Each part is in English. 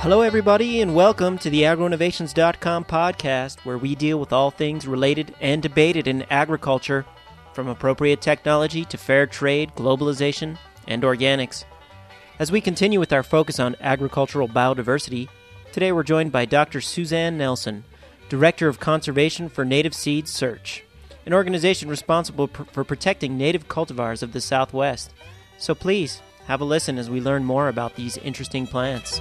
Hello, everybody, and welcome to the agroinnovations.com podcast, where we deal with all things related and debated in agriculture, from appropriate technology to fair trade, globalization, and organics. As we continue with our focus on agricultural biodiversity, today we're joined by Dr. Suzanne Nelson, Director of Conservation for Native Seeds/SEARCH, an organization responsible pr- for protecting native cultivars of the Southwest. So please have a listen as we learn more about these interesting plants.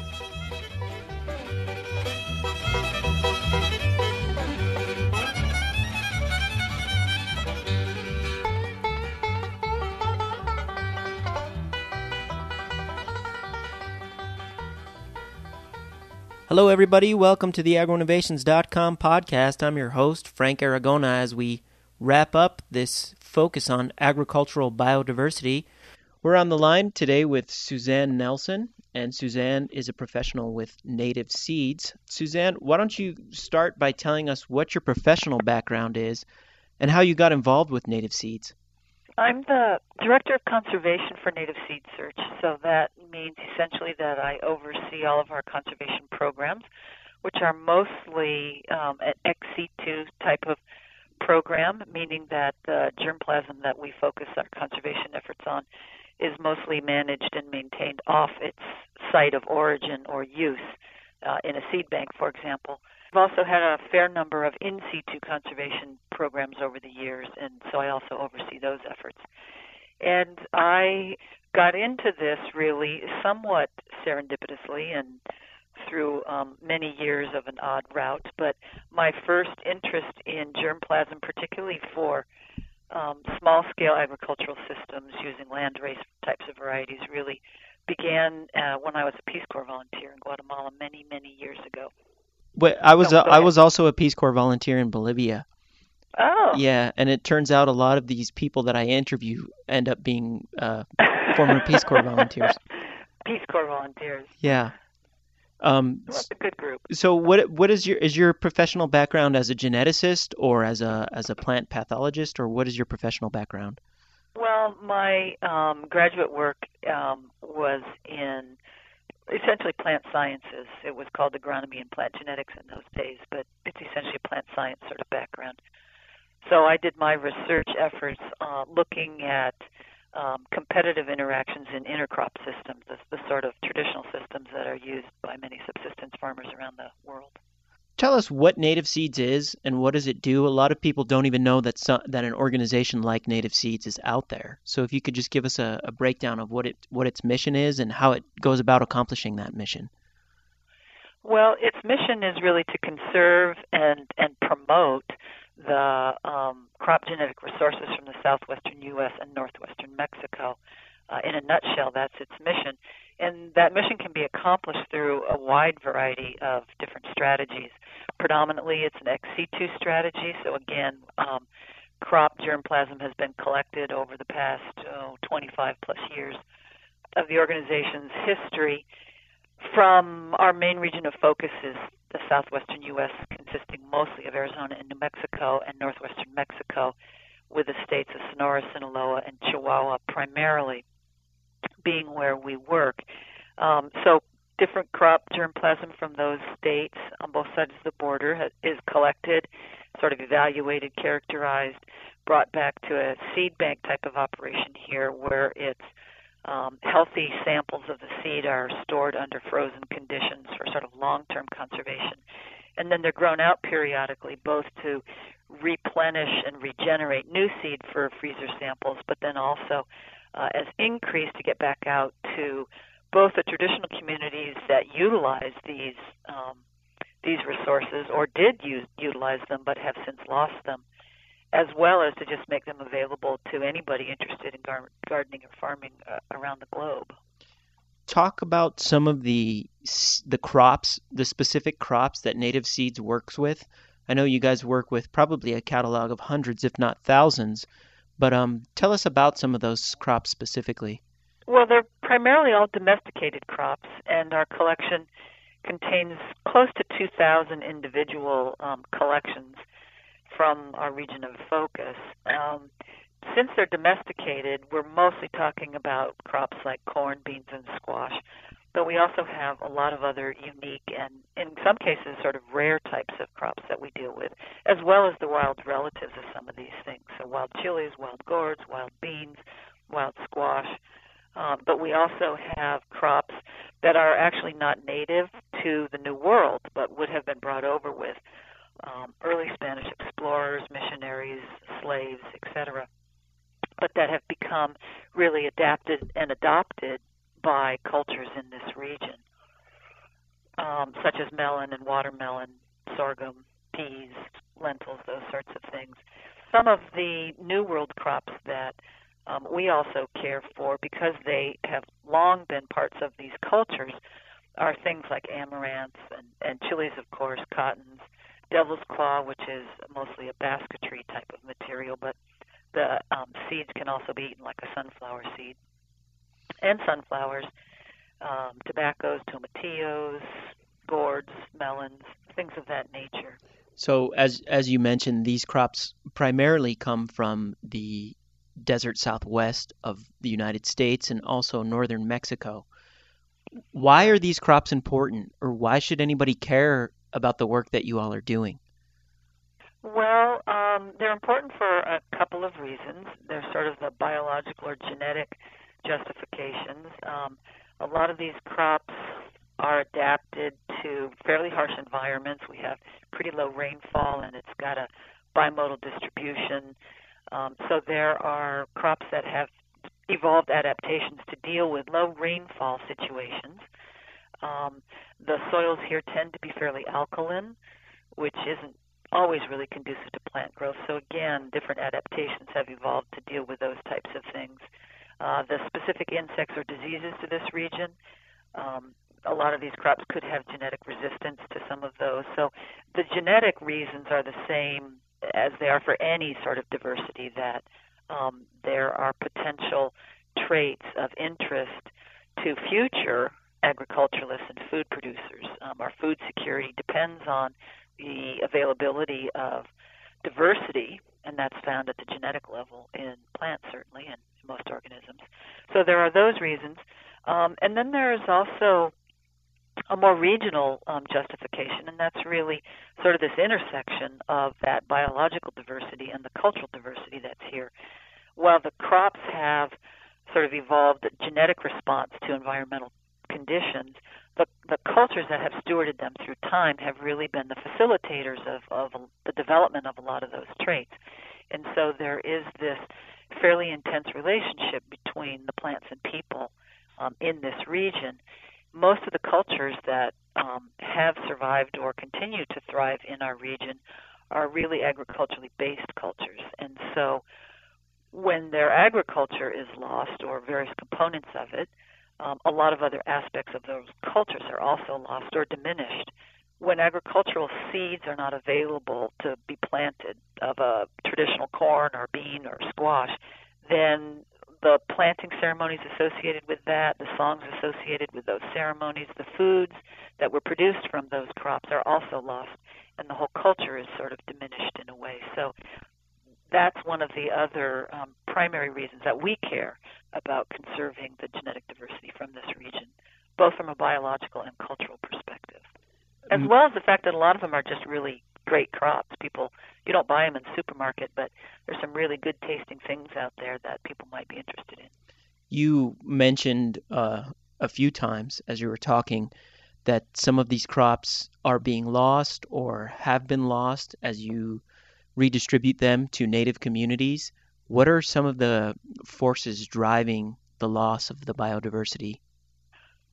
Hello, everybody. Welcome to the agroinnovations.com podcast. I'm your host, Frank Aragona, as we wrap up this focus on agricultural biodiversity. We're on the line today with Suzanne Nelson, and Suzanne is a professional with Native Seeds. Suzanne, why don't you start by telling us what your professional background is and how you got involved with Native Seeds? I'm the Director of Conservation for Native Seed Search, so that means essentially that I oversee all of our conservation programs, which are mostly um, an ex situ type of program, meaning that the germplasm that we focus our conservation efforts on is mostly managed and maintained off its site of origin or use uh, in a seed bank, for example. I've also had a fair number of in situ conservation programs over the years, and so I also oversee those efforts. And I got into this really somewhat serendipitously and through um, many years of an odd route. But my first interest in germplasm, particularly for um, small scale agricultural systems using land race types of varieties, really began uh, when I was a Peace Corps volunteer in Guatemala many, many years ago. But I was I was also a Peace Corps volunteer in Bolivia. Oh. Yeah, and it turns out a lot of these people that I interview end up being uh, former Peace Corps volunteers. Peace Corps volunteers. Yeah. Um, a good group. So, what what is your is your professional background as a geneticist or as a as a plant pathologist, or what is your professional background? Well, my um, graduate work um, was in essentially plant sciences. It was called agronomy and plant genetics in those days, but it's essentially a plant science sort of background. So I did my research efforts uh, looking at um, competitive interactions in intercrop systems, the, the sort of traditional systems that are used by many subsistence farmers around the world tell us what Native Seeds is and what does it do? A lot of people don't even know that some, that an organization like Native Seeds is out there. So if you could just give us a, a breakdown of what it what its mission is and how it goes about accomplishing that mission. Well, its mission is really to conserve and and promote the um, crop genetic resources from the southwestern U.S. and northwestern Mexico. Uh, in a nutshell, that's its mission. And that mission can be accomplished through a wide variety of different strategies. Predominantly, it's an ex situ strategy. So, again, um, crop germplasm has been collected over the past oh, 25 plus years of the organization's history. From our main region of focus is the southwestern U.S., consisting mostly of Arizona and New Mexico and northwestern Mexico, with the states of Sonora, Sinaloa, and Chihuahua primarily being where we work. Um, so different crop germplasm from those states on both sides of the border has, is collected, sort of evaluated, characterized, brought back to a seed bank type of operation here where it's um, healthy samples of the seed are stored under frozen conditions for sort of long-term conservation. And then they're grown out periodically, both to replenish and regenerate new seed for freezer samples, but then also uh, as increased to get back out to both the traditional communities that utilize these um, these resources or did use, utilize them but have since lost them, as well as to just make them available to anybody interested in gar- gardening or farming uh, around the globe. Talk about some of the the crops, the specific crops that Native Seeds works with. I know you guys work with probably a catalog of hundreds, if not thousands, but um, tell us about some of those crops specifically. Well, they're primarily all domesticated crops, and our collection contains close to 2,000 individual um, collections from our region of focus. Um, since they're domesticated, we're mostly talking about crops like corn, beans, and squash. but we also have a lot of other unique and, some cases, sort of rare types of crops that we deal with, as well as the wild relatives of some of these things. So, wild chilies, wild gourds, wild beans, wild squash. Um, but we also have crops that are actually not native to the New World, but would have been brought over with um, early Spanish explorers, missionaries, slaves, etc., but that have become really adapted and adopted by cultures in um, such as melon and watermelon, sorghum, peas, lentils, those sorts of things. Some of the New World crops that um, we also care for because they have long been parts of these cultures are things like amaranths and, and chilies, of course, cottons, devil's claw, which is mostly a basketry type of material, but the um, seeds can also be eaten like a sunflower seed, and sunflowers, um, tobaccos, tomatillos, melons, things of that nature. So, as as you mentioned, these crops primarily come from the desert southwest of the United States and also northern Mexico. Why are these crops important, or why should anybody care about the work that you all are doing? Well, um, they're important for a couple of reasons. They're sort of the biological or genetic justifications. Um, a lot of these crops are adapted to fairly harsh environments. We have pretty low rainfall, and it's got a bimodal distribution. Um, so there are crops that have evolved adaptations to deal with low rainfall situations. Um, the soils here tend to be fairly alkaline, which isn't always really conducive to plant growth. So again, different adaptations have evolved to deal with those types of things. Uh, the specific insects or diseases to this region, um, a lot of these crops could have genetic resistance to some of those. So the genetic reasons are the same as they are for any sort of diversity that um, there are potential traits of interest to future agriculturalists and food producers. Um, our food security depends on the availability of diversity, and that's found at the genetic level in plants, certainly, and most organisms. So there are those reasons. Um, and then there is also a more regional um, justification, and that's really sort of this intersection of that biological diversity and the cultural diversity that's here. While the crops have sort of evolved genetic response to environmental conditions, the, the cultures that have stewarded them through time have really been the facilitators of, of the development of a lot of those traits. And so there is this fairly intense relationship between the plants and people um, in this region. Most of the cultures that um, have survived or continue to thrive in our region are really agriculturally based cultures. And so when their agriculture is lost or various components of it, um, a lot of other aspects of those cultures are also lost or diminished. When agricultural seeds are not available to be planted of a traditional corn or bean or squash, then the planting ceremonies associated with that, the songs associated with those ceremonies, the foods that were produced from those crops are also lost, and the whole culture is sort of diminished in a way. So that's one of the other um, primary reasons that we care about conserving the genetic diversity from this region, both from a biological and cultural perspective, as mm. well as the fact that a lot of them are just really great crops. People, you don't buy them in the supermarket, but there's some really good tasting things out there that people might be interested in. You mentioned uh, a few times as you were talking that some of these crops are being lost or have been lost as you redistribute them to native communities. What are some of the forces driving the loss of the biodiversity?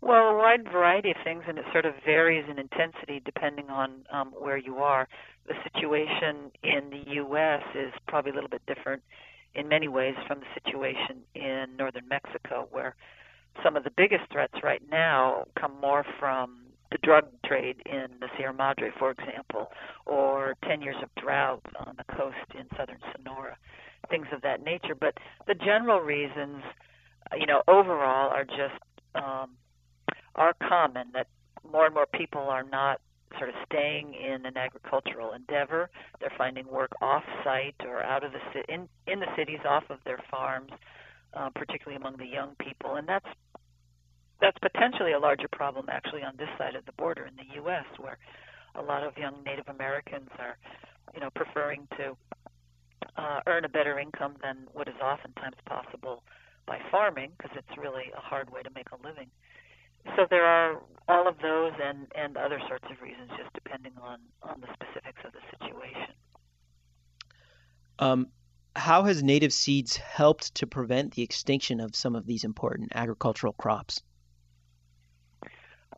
Well, a wide variety of things, and it sort of varies in intensity depending on um, where you are. The situation in the U.S. is probably a little bit different in many ways from the situation in northern Mexico, where some of the biggest threats right now come more from the drug trade in the Sierra Madre, for example, or 10 years of drought on the coast in southern Sonora, things of that nature. But the general reasons, you know, overall are just um, are common that more and more people are not sort of staying in an agricultural endeavor. They're finding work off-site or out of the in in the cities, off of their farms, uh, particularly among the young people, and that's that's potentially a larger problem actually on this side of the border in the U.S., where a lot of young Native Americans are, you know, preferring to uh, earn a better income than what is oftentimes possible by farming, because it's really a hard way to make a living. So there are all of those and, and other sorts of reasons, just depending on, on the specifics of the situation. Um, how has native seeds helped to prevent the extinction of some of these important agricultural crops?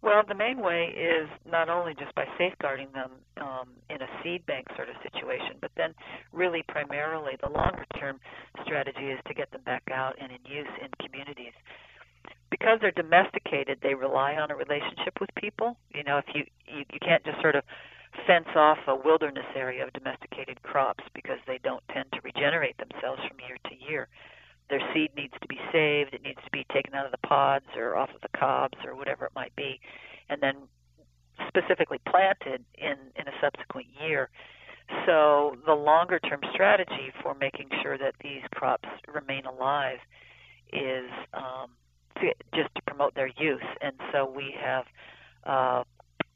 Well, the main way is not only just by safeguarding them um, in a seed bank sort of situation, but then really primarily the longer term strategy is to get them back out and in use in communities. Because they're domesticated, they rely on a relationship with people. You know, if you you, you can't just sort of fence off a wilderness area of domesticated crops because they don't tend to regenerate themselves from year to year. Their seed needs to be saved, it needs to be taken out of the pods or off of the cobs or whatever it might be, and then specifically planted in, in a subsequent year. So the longer term strategy for making sure that these crops remain alive is um, just to promote their use. And so we have a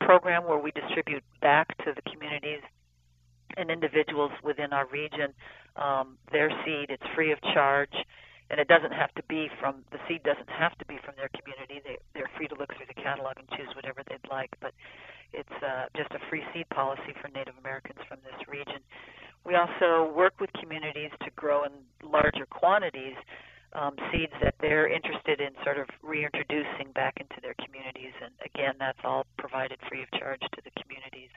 program where we distribute back to the communities and individuals within our region um, their seed. It's free of charge, and it doesn't have to be from the seed doesn't have to be from their community. They, they're free to look through the catalog and choose whatever they'd like, but it's uh, just a free seed policy for Native Americans from this region. We also work with communities to grow in larger quantities um, seeds that they're interested in sort of reintroducing back into their communities. And again, that's all provided free of charge to the communities.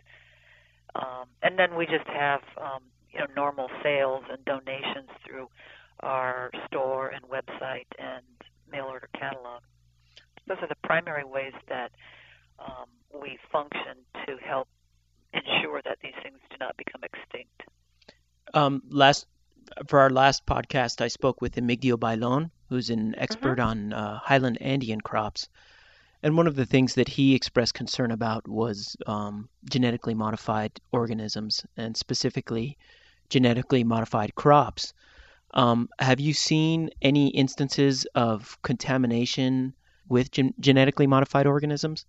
Um, and then we just have um, you know normal sales and donations through our store and website and mail order catalog. Those are the primary ways that um, we function to help ensure that these things do not become extinct. Um, last for our last podcast, I spoke with Emigdio Ballon, who's an expert mm-hmm. on uh, highland Andean crops. And one of the things that he expressed concern about was um, genetically modified organisms, and specifically genetically modified crops. Um, have you seen any instances of contamination with gen- genetically modified organisms?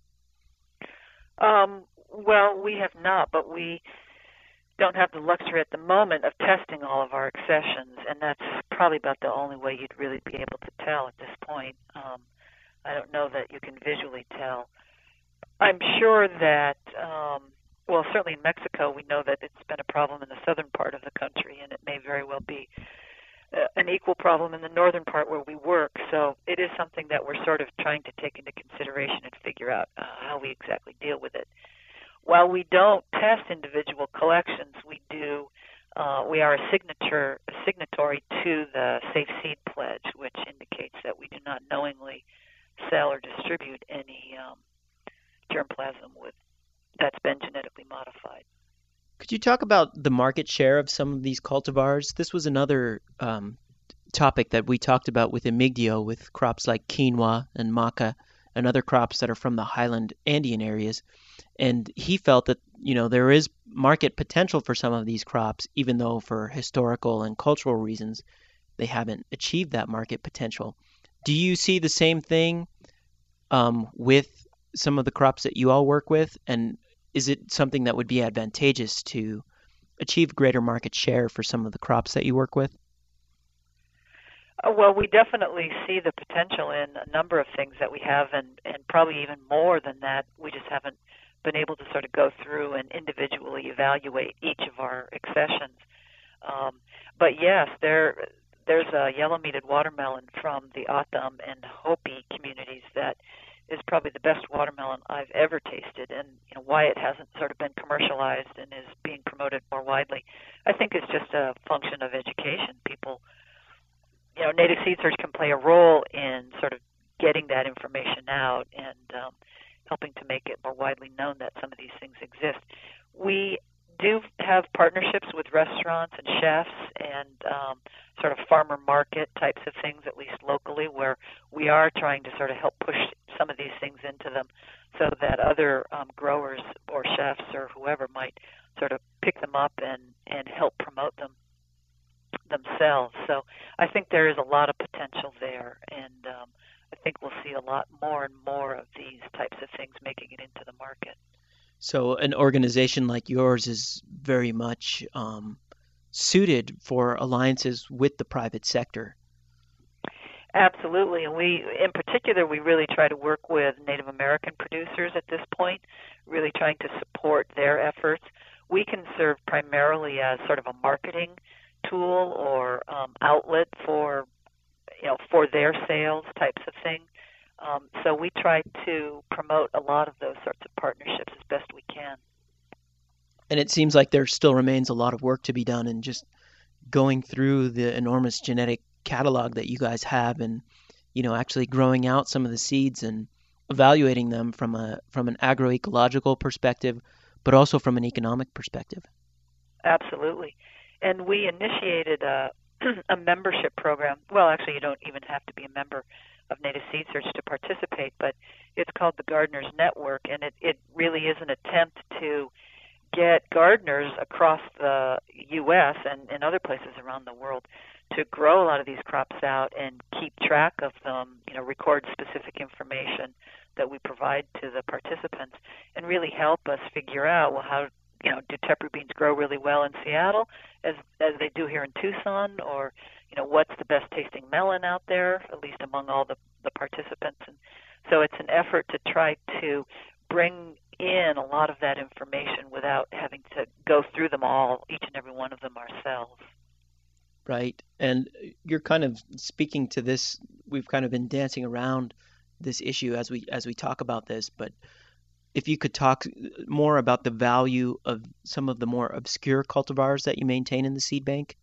Um, well, we have not, but we don't have the luxury at the moment of testing all of our accessions, and that's probably about the only way you'd really be able to tell at this point. Um, I don't know that you can visually tell. I'm sure that, um, well, certainly in Mexico, we know that it's been a problem in the southern part of the country, and it may very well be uh, an equal problem in the northern part where we work. So it is something that we're sort of trying to take into consideration and figure out uh, how we exactly deal with it while we don't test individual collections, we do. Uh, we are a signature a signatory to the Safe Seed Pledge, which indicates that we do not knowingly sell or distribute any um, germplasm with that's been genetically modified. Could you talk about the market share of some of these cultivars? This was another um, topic that we talked about with Emigdio, with crops like quinoa and maca and other crops that are from the highland Andean areas and he felt that you know there is market potential for some of these crops, even though for historical and cultural reasons they haven't achieved that market potential. Do you see the same thing um, with some of the crops that you all work with, and is it something that would be advantageous to achieve greater market share for some of the crops that you work with? Uh, well, we definitely see the potential in a number of things that we have, and and probably even more than that. We just haven't been able to sort of go through and individually evaluate each of our accessions. Um, but yes, there there's a yellow meated watermelon from the O'odham and Hopi communities that is probably the best watermelon I've ever tasted, and you know why it hasn't sort of been commercialized and is being promoted more widely. I think it's just a function of education. People, you know, Native Seeds/SEARCH can play a role in sort of getting that information out and um, helping to make it more widely known that some of these things exist. We do have partnerships with restaurants and chefs and um, sort of farmer market types of things, at least locally, where we are trying to sort of help push some of these things into them so that other um, growers or chefs or whoever might sort of pick them up and, and help promote them themselves. So I think there is a lot of potential there, and um, I think we'll see a lot more and more of these types of things making it into the market. So, an organization like yours is very much um, suited for alliances with the private sector. Absolutely, and we, in particular, we really try to work with Native American producers at this point, really trying to support their efforts. We can serve primarily as sort of a marketing tool or um, outlet for, you know, for their sales types of thing. Um, so we try to promote a lot of those sorts of partnerships as best we can. And it seems like there still remains a lot of work to be done in just going through the enormous genetic catalog that you guys have and you know actually growing out some of the seeds and evaluating them from a from an agroecological perspective but also from an economic perspective. Absolutely. And we initiated a a membership program. Well, actually you don't even have to be a member of Native Seeds/SEARCH to participate, but it's called the Gardeners Network, and it, it really is an attempt to get gardeners across the U.S. and, in other places around the world to grow a lot of these crops out and keep track of them, you know, record specific information that we provide to the participants and really help us figure out, well, how, you know, do tepary beans grow really well in Seattle as, as they do here in Tucson or, you know, what's the best tasting melon out there, at least among all the, the participants. And so it's an effort to try to bring in a lot of that information without having to go through them all, each and every one of them ourselves. Right. And you're kind of speaking to this we've kind of been dancing around this issue as we as we talk about this, but if you could talk more about the value of some of the more obscure cultivars that you maintain in the seed bank.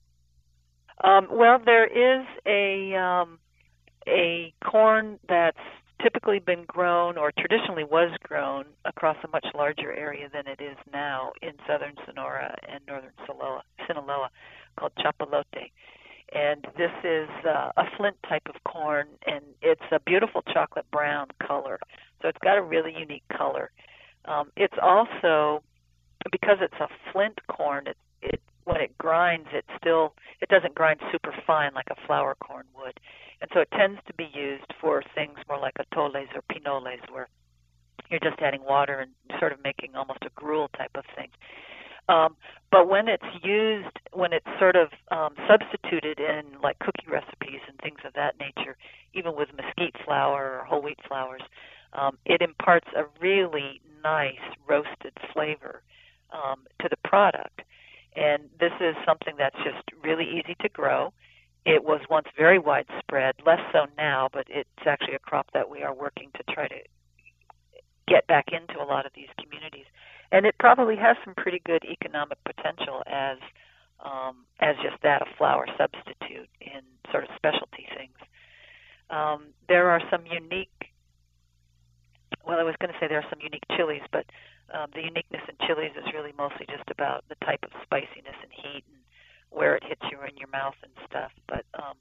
Um, well, there is a um, a corn that's typically been grown or traditionally was grown across a much larger area than it is now in southern Sonora and northern Sinaloa called chapalote. And this is uh, a flint type of corn, and it's a beautiful chocolate brown color. So it's got a really unique color. Um, it's also because it's a flint corn. It, it when it grinds, it still it doesn't grind super fine like a flour corn would, and so it tends to be used for things more like atoles or pinoles, where you're just adding water and sort of making almost a gruel type of thing. Um, but when it's used, when it's sort of um, substituted in like cookie recipes and things of that nature, even with mesquite flour or whole wheat flours, um, it imparts a really nice roasted flavor um, to the product. And this is something that's just really easy to grow. It was once very widespread, less so now, but it's actually a crop that we are working to try to get back into a lot of these communities. And it probably has some pretty good economic potential as um, as just that a flour substitute in sort of specialty things. Um, there are some unique. Well, I was going to say there are some unique chilies, but um, the uniqueness in chilies is really mostly just about the type of spiciness and heat and where it hits you in your mouth and stuff. But um,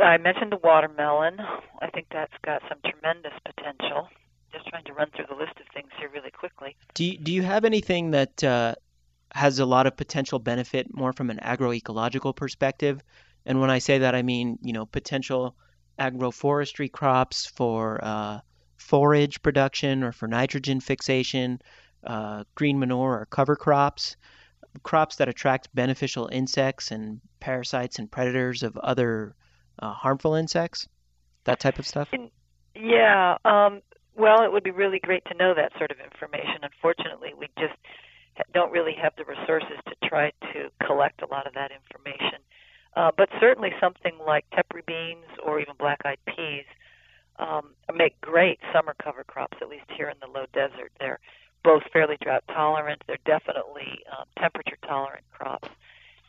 I mentioned the watermelon. I think that's got some tremendous potential. Just trying to run through the list of things here really quickly. Do you, do you have anything that uh, has a lot of potential benefit more from an agroecological perspective? And when I say that, I mean you know potential agroforestry crops for uh, forage production or for nitrogen fixation, uh, green manure or cover crops, crops that attract beneficial insects and parasites and predators of other uh, harmful insects, that type of stuff. Yeah, um, well, it would be really great to know that sort of information. Unfortunately, we just don't really have the resources to try to collect a lot of that information. Uh, but certainly something like tepary beans or even black-eyed peas um, make great summer cover crops, at least here in the low desert. They're both fairly drought tolerant. They're definitely um, temperature tolerant crops,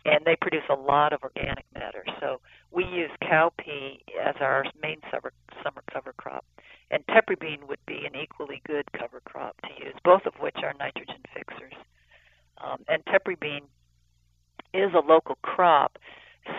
and they produce a lot of organic matter. So we use cowpea as our main summer summer cover crop, and tepary bean would be an equally good cover crop to use, both of which are nitrogen fixers. Um, and tepary bean is a local crop,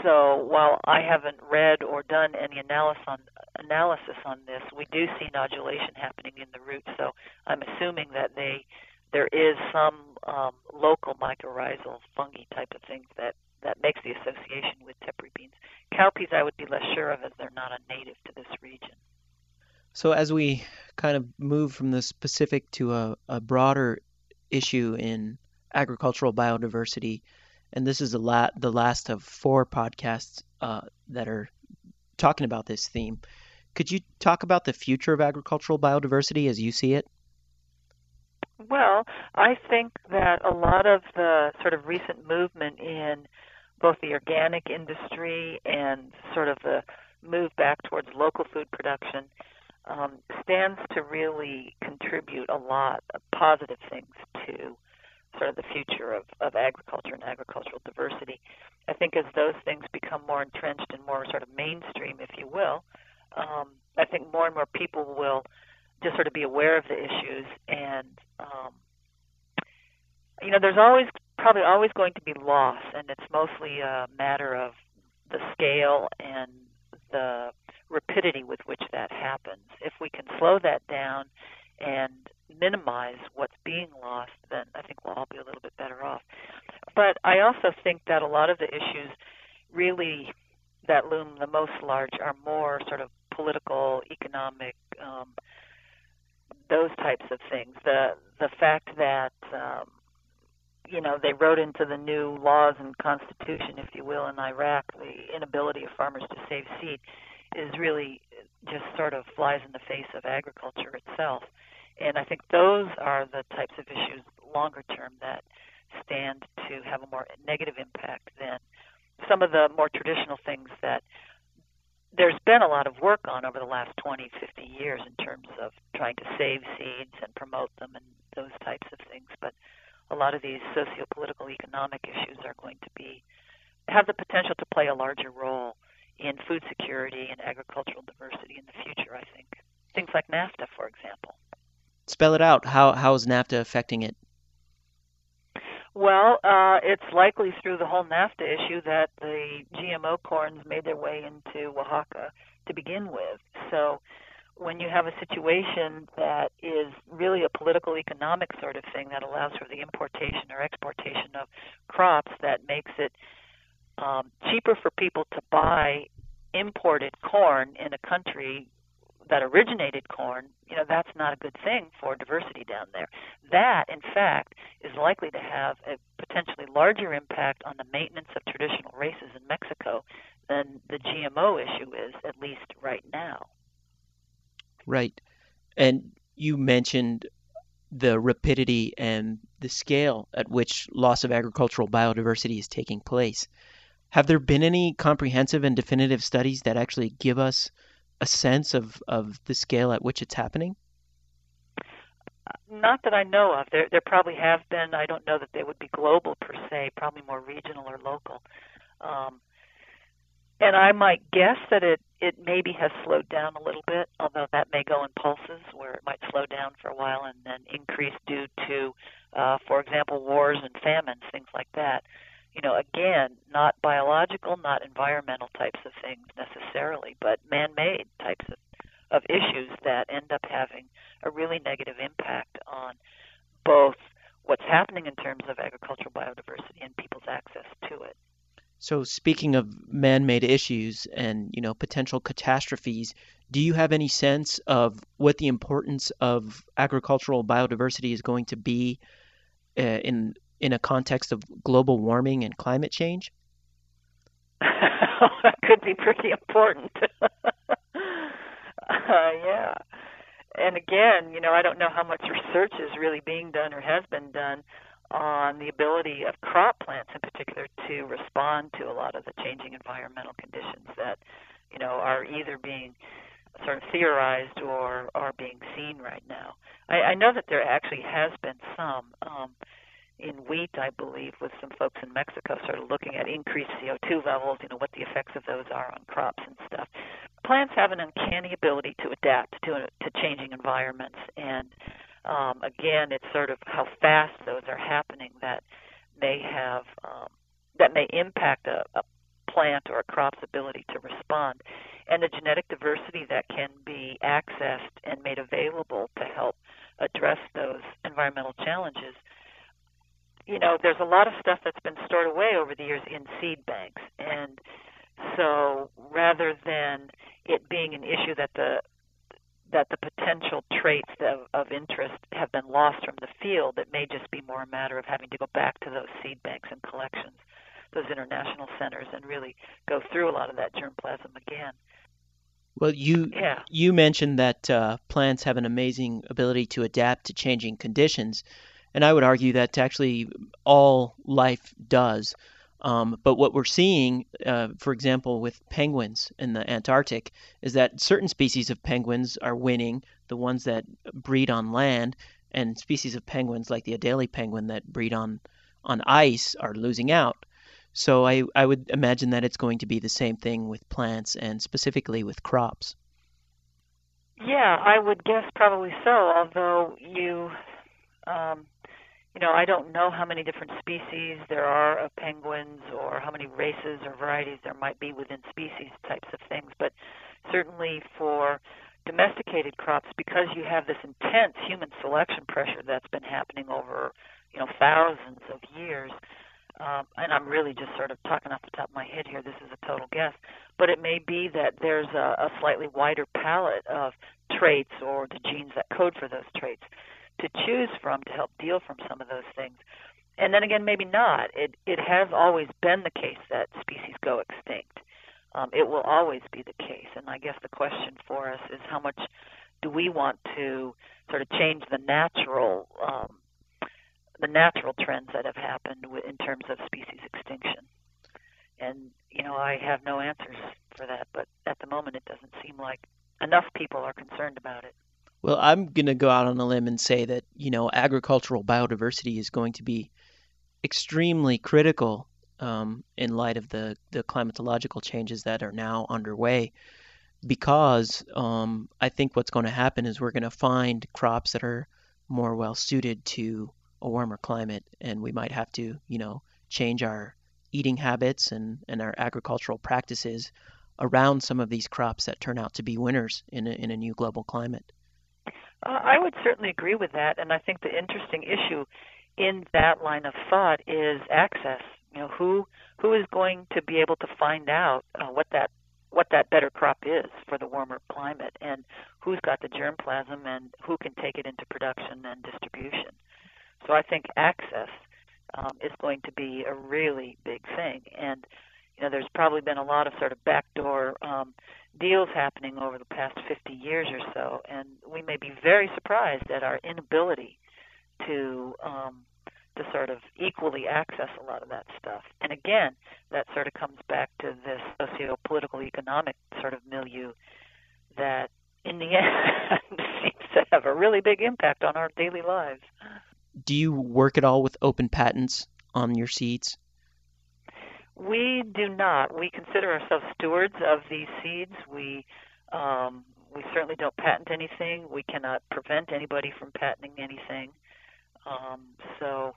so while I haven't read or done any analysis on analysis on this, we do see nodulation happening in the roots. So I'm assuming that they there is some um, local mycorrhizal fungi type of things that that makes the association with tepary beans. Cowpeas I would be less sure of as they're not a native to this region. So as we kind of move from the specific to a, a broader issue in agricultural biodiversity, and this is the, la- the last of four podcasts uh, that are talking about this theme. Could you talk about the future of agricultural biodiversity as you see it? Well, I think that a lot of the sort of recent movement in both the organic industry and sort of the move back towards local food production um, stands to really contribute a lot of positive things to sort of the future of, of agriculture and agricultural diversity. I think as those things become more entrenched and more sort of mainstream, if you will, um, I think more and more people will just sort of be aware of the issues and um, you know there's always probably always going to be loss and it's mostly a matter of the scale and the rapidity with which that happens. If we can slow that down and minimize what's being lost then i think we'll all be a little bit better off. But i also think that a lot of the issues really that loom the most large are more sort of political economic um, those types of things. The the fact that um, you know they wrote into the new laws and constitution, if you will, in Iraq, the inability of farmers to save seed is really just sort of flies in the face of agriculture itself. And I think those are the types of issues longer term that stand to have a more negative impact than some of the more traditional things that there's been a lot of work on over the last 20, 50 years in terms of trying to save seeds and promote them and those types of things. But a lot of these socio-political, economic issues are going to be have the potential to play a larger role in food security and agricultural diversity in the future. I think things like NAFTA, for example. Spell it out. How how is NAFTA affecting it? Well, uh, it's likely through the whole NAFTA issue that the GMO corns made their way into Oaxaca to begin with. So when you have a situation that is really a political economic sort of thing that allows for the importation or exportation of crops that makes it um, cheaper for people to buy imported corn in a country that originated corn, you know, that's not a good thing for diversity down there. That, in fact, is likely to have a potentially larger impact on the maintenance of traditional races in Mexico than the GMO issue is, at least right now. Right. And you mentioned the rapidity and the scale at which loss of agricultural biodiversity is taking place. Have there been any comprehensive and definitive studies that actually give us a sense of, of the scale at which it's happening? Not that I know of. There there probably have been. I don't know that they would be global per se. Probably more regional or local. Um, and I might guess that it it maybe has slowed down a little bit, although that may go in pulses where it might slow down for a while and then increase due to, uh, for example, wars and famines, things like that you know, again, not biological, not environmental types of things necessarily, but man-made types of, of issues that end up having a really negative impact on both what's happening in terms of agricultural biodiversity and people's access to it. So speaking of man-made issues and, you know, potential catastrophes, do you have any sense of what the importance of agricultural biodiversity is going to be uh, in in a context of global warming and climate change? that could be pretty important. uh, yeah. And again, you know, I don't know how much research is really being done or has been done on the ability of crop plants in particular to respond to a lot of the changing environmental conditions that, you know, are either being sort of theorized or are being seen right now. I, I know that there actually has been some. Um, in wheat, I believe, with some folks in Mexico, sort of looking at increased CO2 levels, you know, what the effects of those are on crops and stuff. Plants have an uncanny ability to adapt to to changing environments, and um, again, it's sort of how fast those are happening that may have um, that may impact a, a plant or a crop's ability to respond, and the genetic diversity that can be accessed and made available to help address those environmental challenges you know, there's a lot of stuff that's been stored away over the years in seed banks, and so rather than it being an issue that the that the potential traits of, of interest have been lost from the field, it may just be more a matter of having to go back to those seed banks and collections, those international centers, and really go through a lot of that germplasm again. Well, you Yeah. you mentioned that uh, plants have an amazing ability to adapt to changing conditions, and I would argue that actually all life does. Um, but what we're seeing, uh, for example, with penguins in the Antarctic, is that certain species of penguins are winning, the ones that breed on land, and species of penguins like the Adelie penguin that breed on on ice are losing out. So I, I would imagine that it's going to be the same thing with plants and specifically with crops. Yeah, I would guess probably so. Although you, um, you know, I don't know how many different species there are of penguins, or how many races or varieties there might be within species types of things. But certainly for domesticated crops, because you have this intense human selection pressure that's been happening over, you know, thousands of years. Um, and I'm really just sort of talking off the top of my head here. This is a total guess, but it may be that there's a, a slightly wider palette of traits or the genes that code for those traits to choose from to help deal from some of those things. And then again, maybe not. It it has always been the case that species go extinct. Um, it will always be the case. And I guess the question for us is how much do we want to sort of change the natural um, the natural trends that have happened in terms of species extinction. And you know, I have no answers for that, but at the moment, it doesn't seem like enough people are concerned about it. Well, I'm going to go out on a limb and say that, you know, agricultural biodiversity is going to be extremely critical um, in light of the, the climatological changes that are now underway. Because um, I think what's going to happen is we're going to find crops that are more well suited to a warmer climate, and we might have to, you know, change our eating habits and, and our agricultural practices around some of these crops that turn out to be winners in a, in a new global climate. Uh, I would certainly agree with that, and I think the interesting issue in that line of thought is access. You know, who who is going to be able to find out uh, what that what that better crop is for the warmer climate, and who's got the germplasm, and who can take it into production and distribution. So I think access um, is going to be a really big thing, and you know, there's probably been a lot of sort of backdoor um, deals happening over the past 50 years or so, and we may be very surprised at our inability to um, to sort of equally access a lot of that stuff. And again, that sort of comes back to this socio-political economic sort of milieu that, in the end, seems to have a really big impact on our daily lives. Do you work at all with open patents on your seeds? We do not. We consider ourselves stewards of these seeds. We um, we certainly don't patent anything. We cannot prevent anybody from patenting anything. Um, so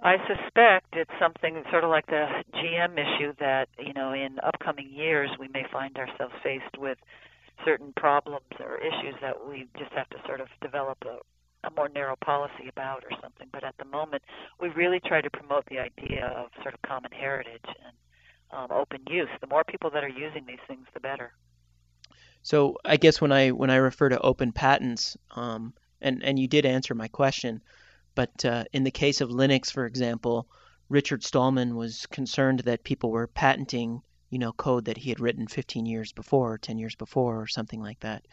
I suspect it's something sort of like the GM issue that you know in upcoming years we may find ourselves faced with certain problems or issues that we just have to sort of develop a, a more narrow policy about or something. But at the moment, we really try to promote the idea of sort of common heritage and um, open use. The more people that are using these things, the better. So I guess when I when I refer to open patents, um, and and you did answer my question, but uh, in the case of Linux, for example, Richard Stallman was concerned that people were patenting, you know, code that he had written 15 years before, or 10 years before, or something like that.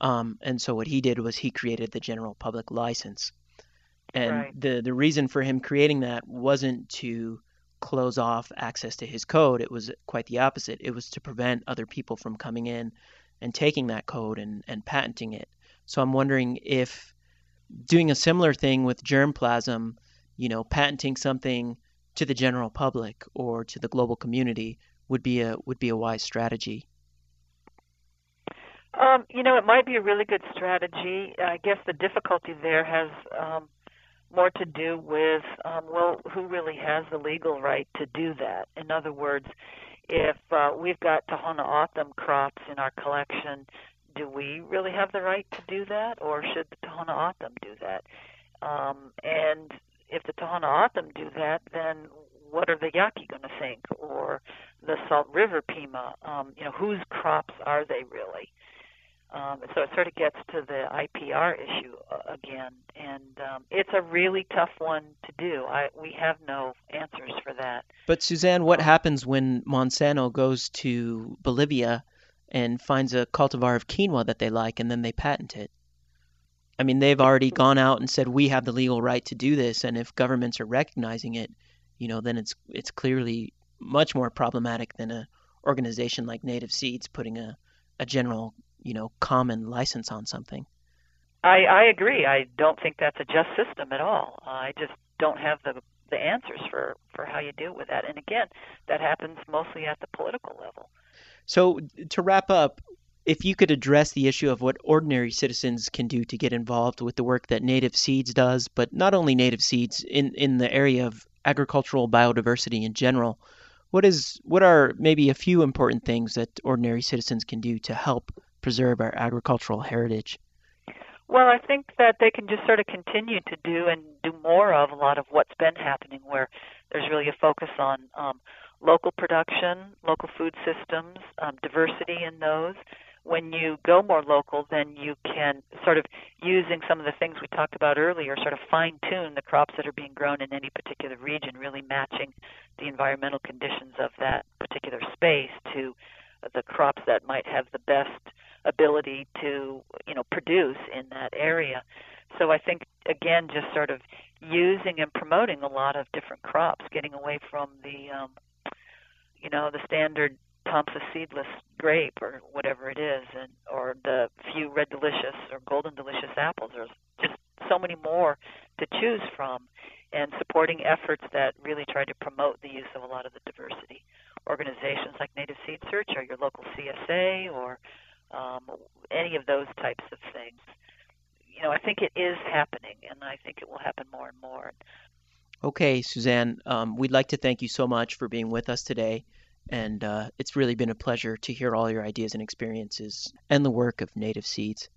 Um, and so what he did was he created the general public license. And Right. the the reason for him creating that wasn't to close off access to his code. It was quite the opposite. It was to prevent other people from coming in and taking that code and, and patenting it. So I'm wondering if doing a similar thing with germplasm, you know, patenting something to the general public or to the global community would be a would be a wise strategy. Um, you know, it might be a really good strategy. I guess the difficulty there has um, more to do with, um, well, who really has the legal right to do that? In other words, if uh, we've got Tohono O'odham crops in our collection, do we really have the right to do that, or should the Tohono O'odham do that? Um, and if the Tohono O'odham do that, then what are the Yaqui going to think, or the Salt River Pima? Um, you know, whose crops are they really? Um, so it sort of gets to the IPR issue uh, again, and um, it's a really tough one to do. I, we have no answers for that. But Suzanne, what um, happens when Monsanto goes to Bolivia and finds a cultivar of quinoa that they like, and then they patent it? I mean, they've already gone out and said we have the legal right to do this, and if governments are recognizing it, you know, then it's it's clearly much more problematic than a organization like Native Seeds putting a a general you know common license on something. I I agree. I don't think that's a just system at all. I just don't have the the answers for for how you deal with that. And again, that happens mostly at the political level. So to wrap up, if you could address the issue of what ordinary citizens can do to get involved with the work that Native Seeds does, but not only Native Seeds in in the area of agricultural biodiversity in general, what is what are maybe a few important things that ordinary citizens can do to help preserve our agricultural heritage? Well, I think that they can just sort of continue to do and do more of a lot of what's been happening, where there's really a focus on um, local production, local food systems, um, diversity in those. When you go more local, then you can sort of using some of the things we talked about earlier, sort of fine tune the crops that are being grown in any particular region, really matching the environmental conditions of that particular space to the crops that might have the best ability to you know produce in that area. So I think again, just sort of using and promoting a lot of different crops, getting away from the um, you know the standard Thompson seedless grape or whatever it is, and or the few red delicious or golden delicious apples. There's just so many more to choose from, and supporting efforts that really try to promote the use of a lot of the diversity. Organizations like Native Seed Search or your local CSA or um, any of those types of things. You know, I think it is happening, and I think it will happen more and more. Okay, Suzanne, um, we'd like to thank you so much for being with us today. And uh, it's really been a pleasure to hear all your ideas and experiences and the work of Native Seeds.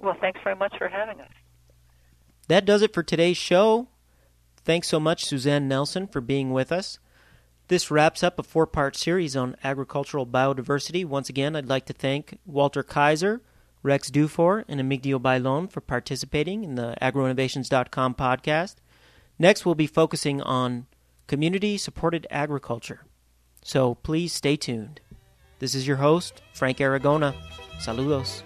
Well, thanks very much for having us. That does it for today's show. Thanks so much, Suzanne Nelson, for being with us. This wraps up a four part series on agricultural biodiversity. Once again, I'd like to thank Walter Kaiser, Rex Dufour, and Emigdio Ballon for participating in the agroinnovations.com podcast. Next, we'll be focusing on community supported agriculture. So please stay tuned. This is your host, Frank Aragona. Saludos.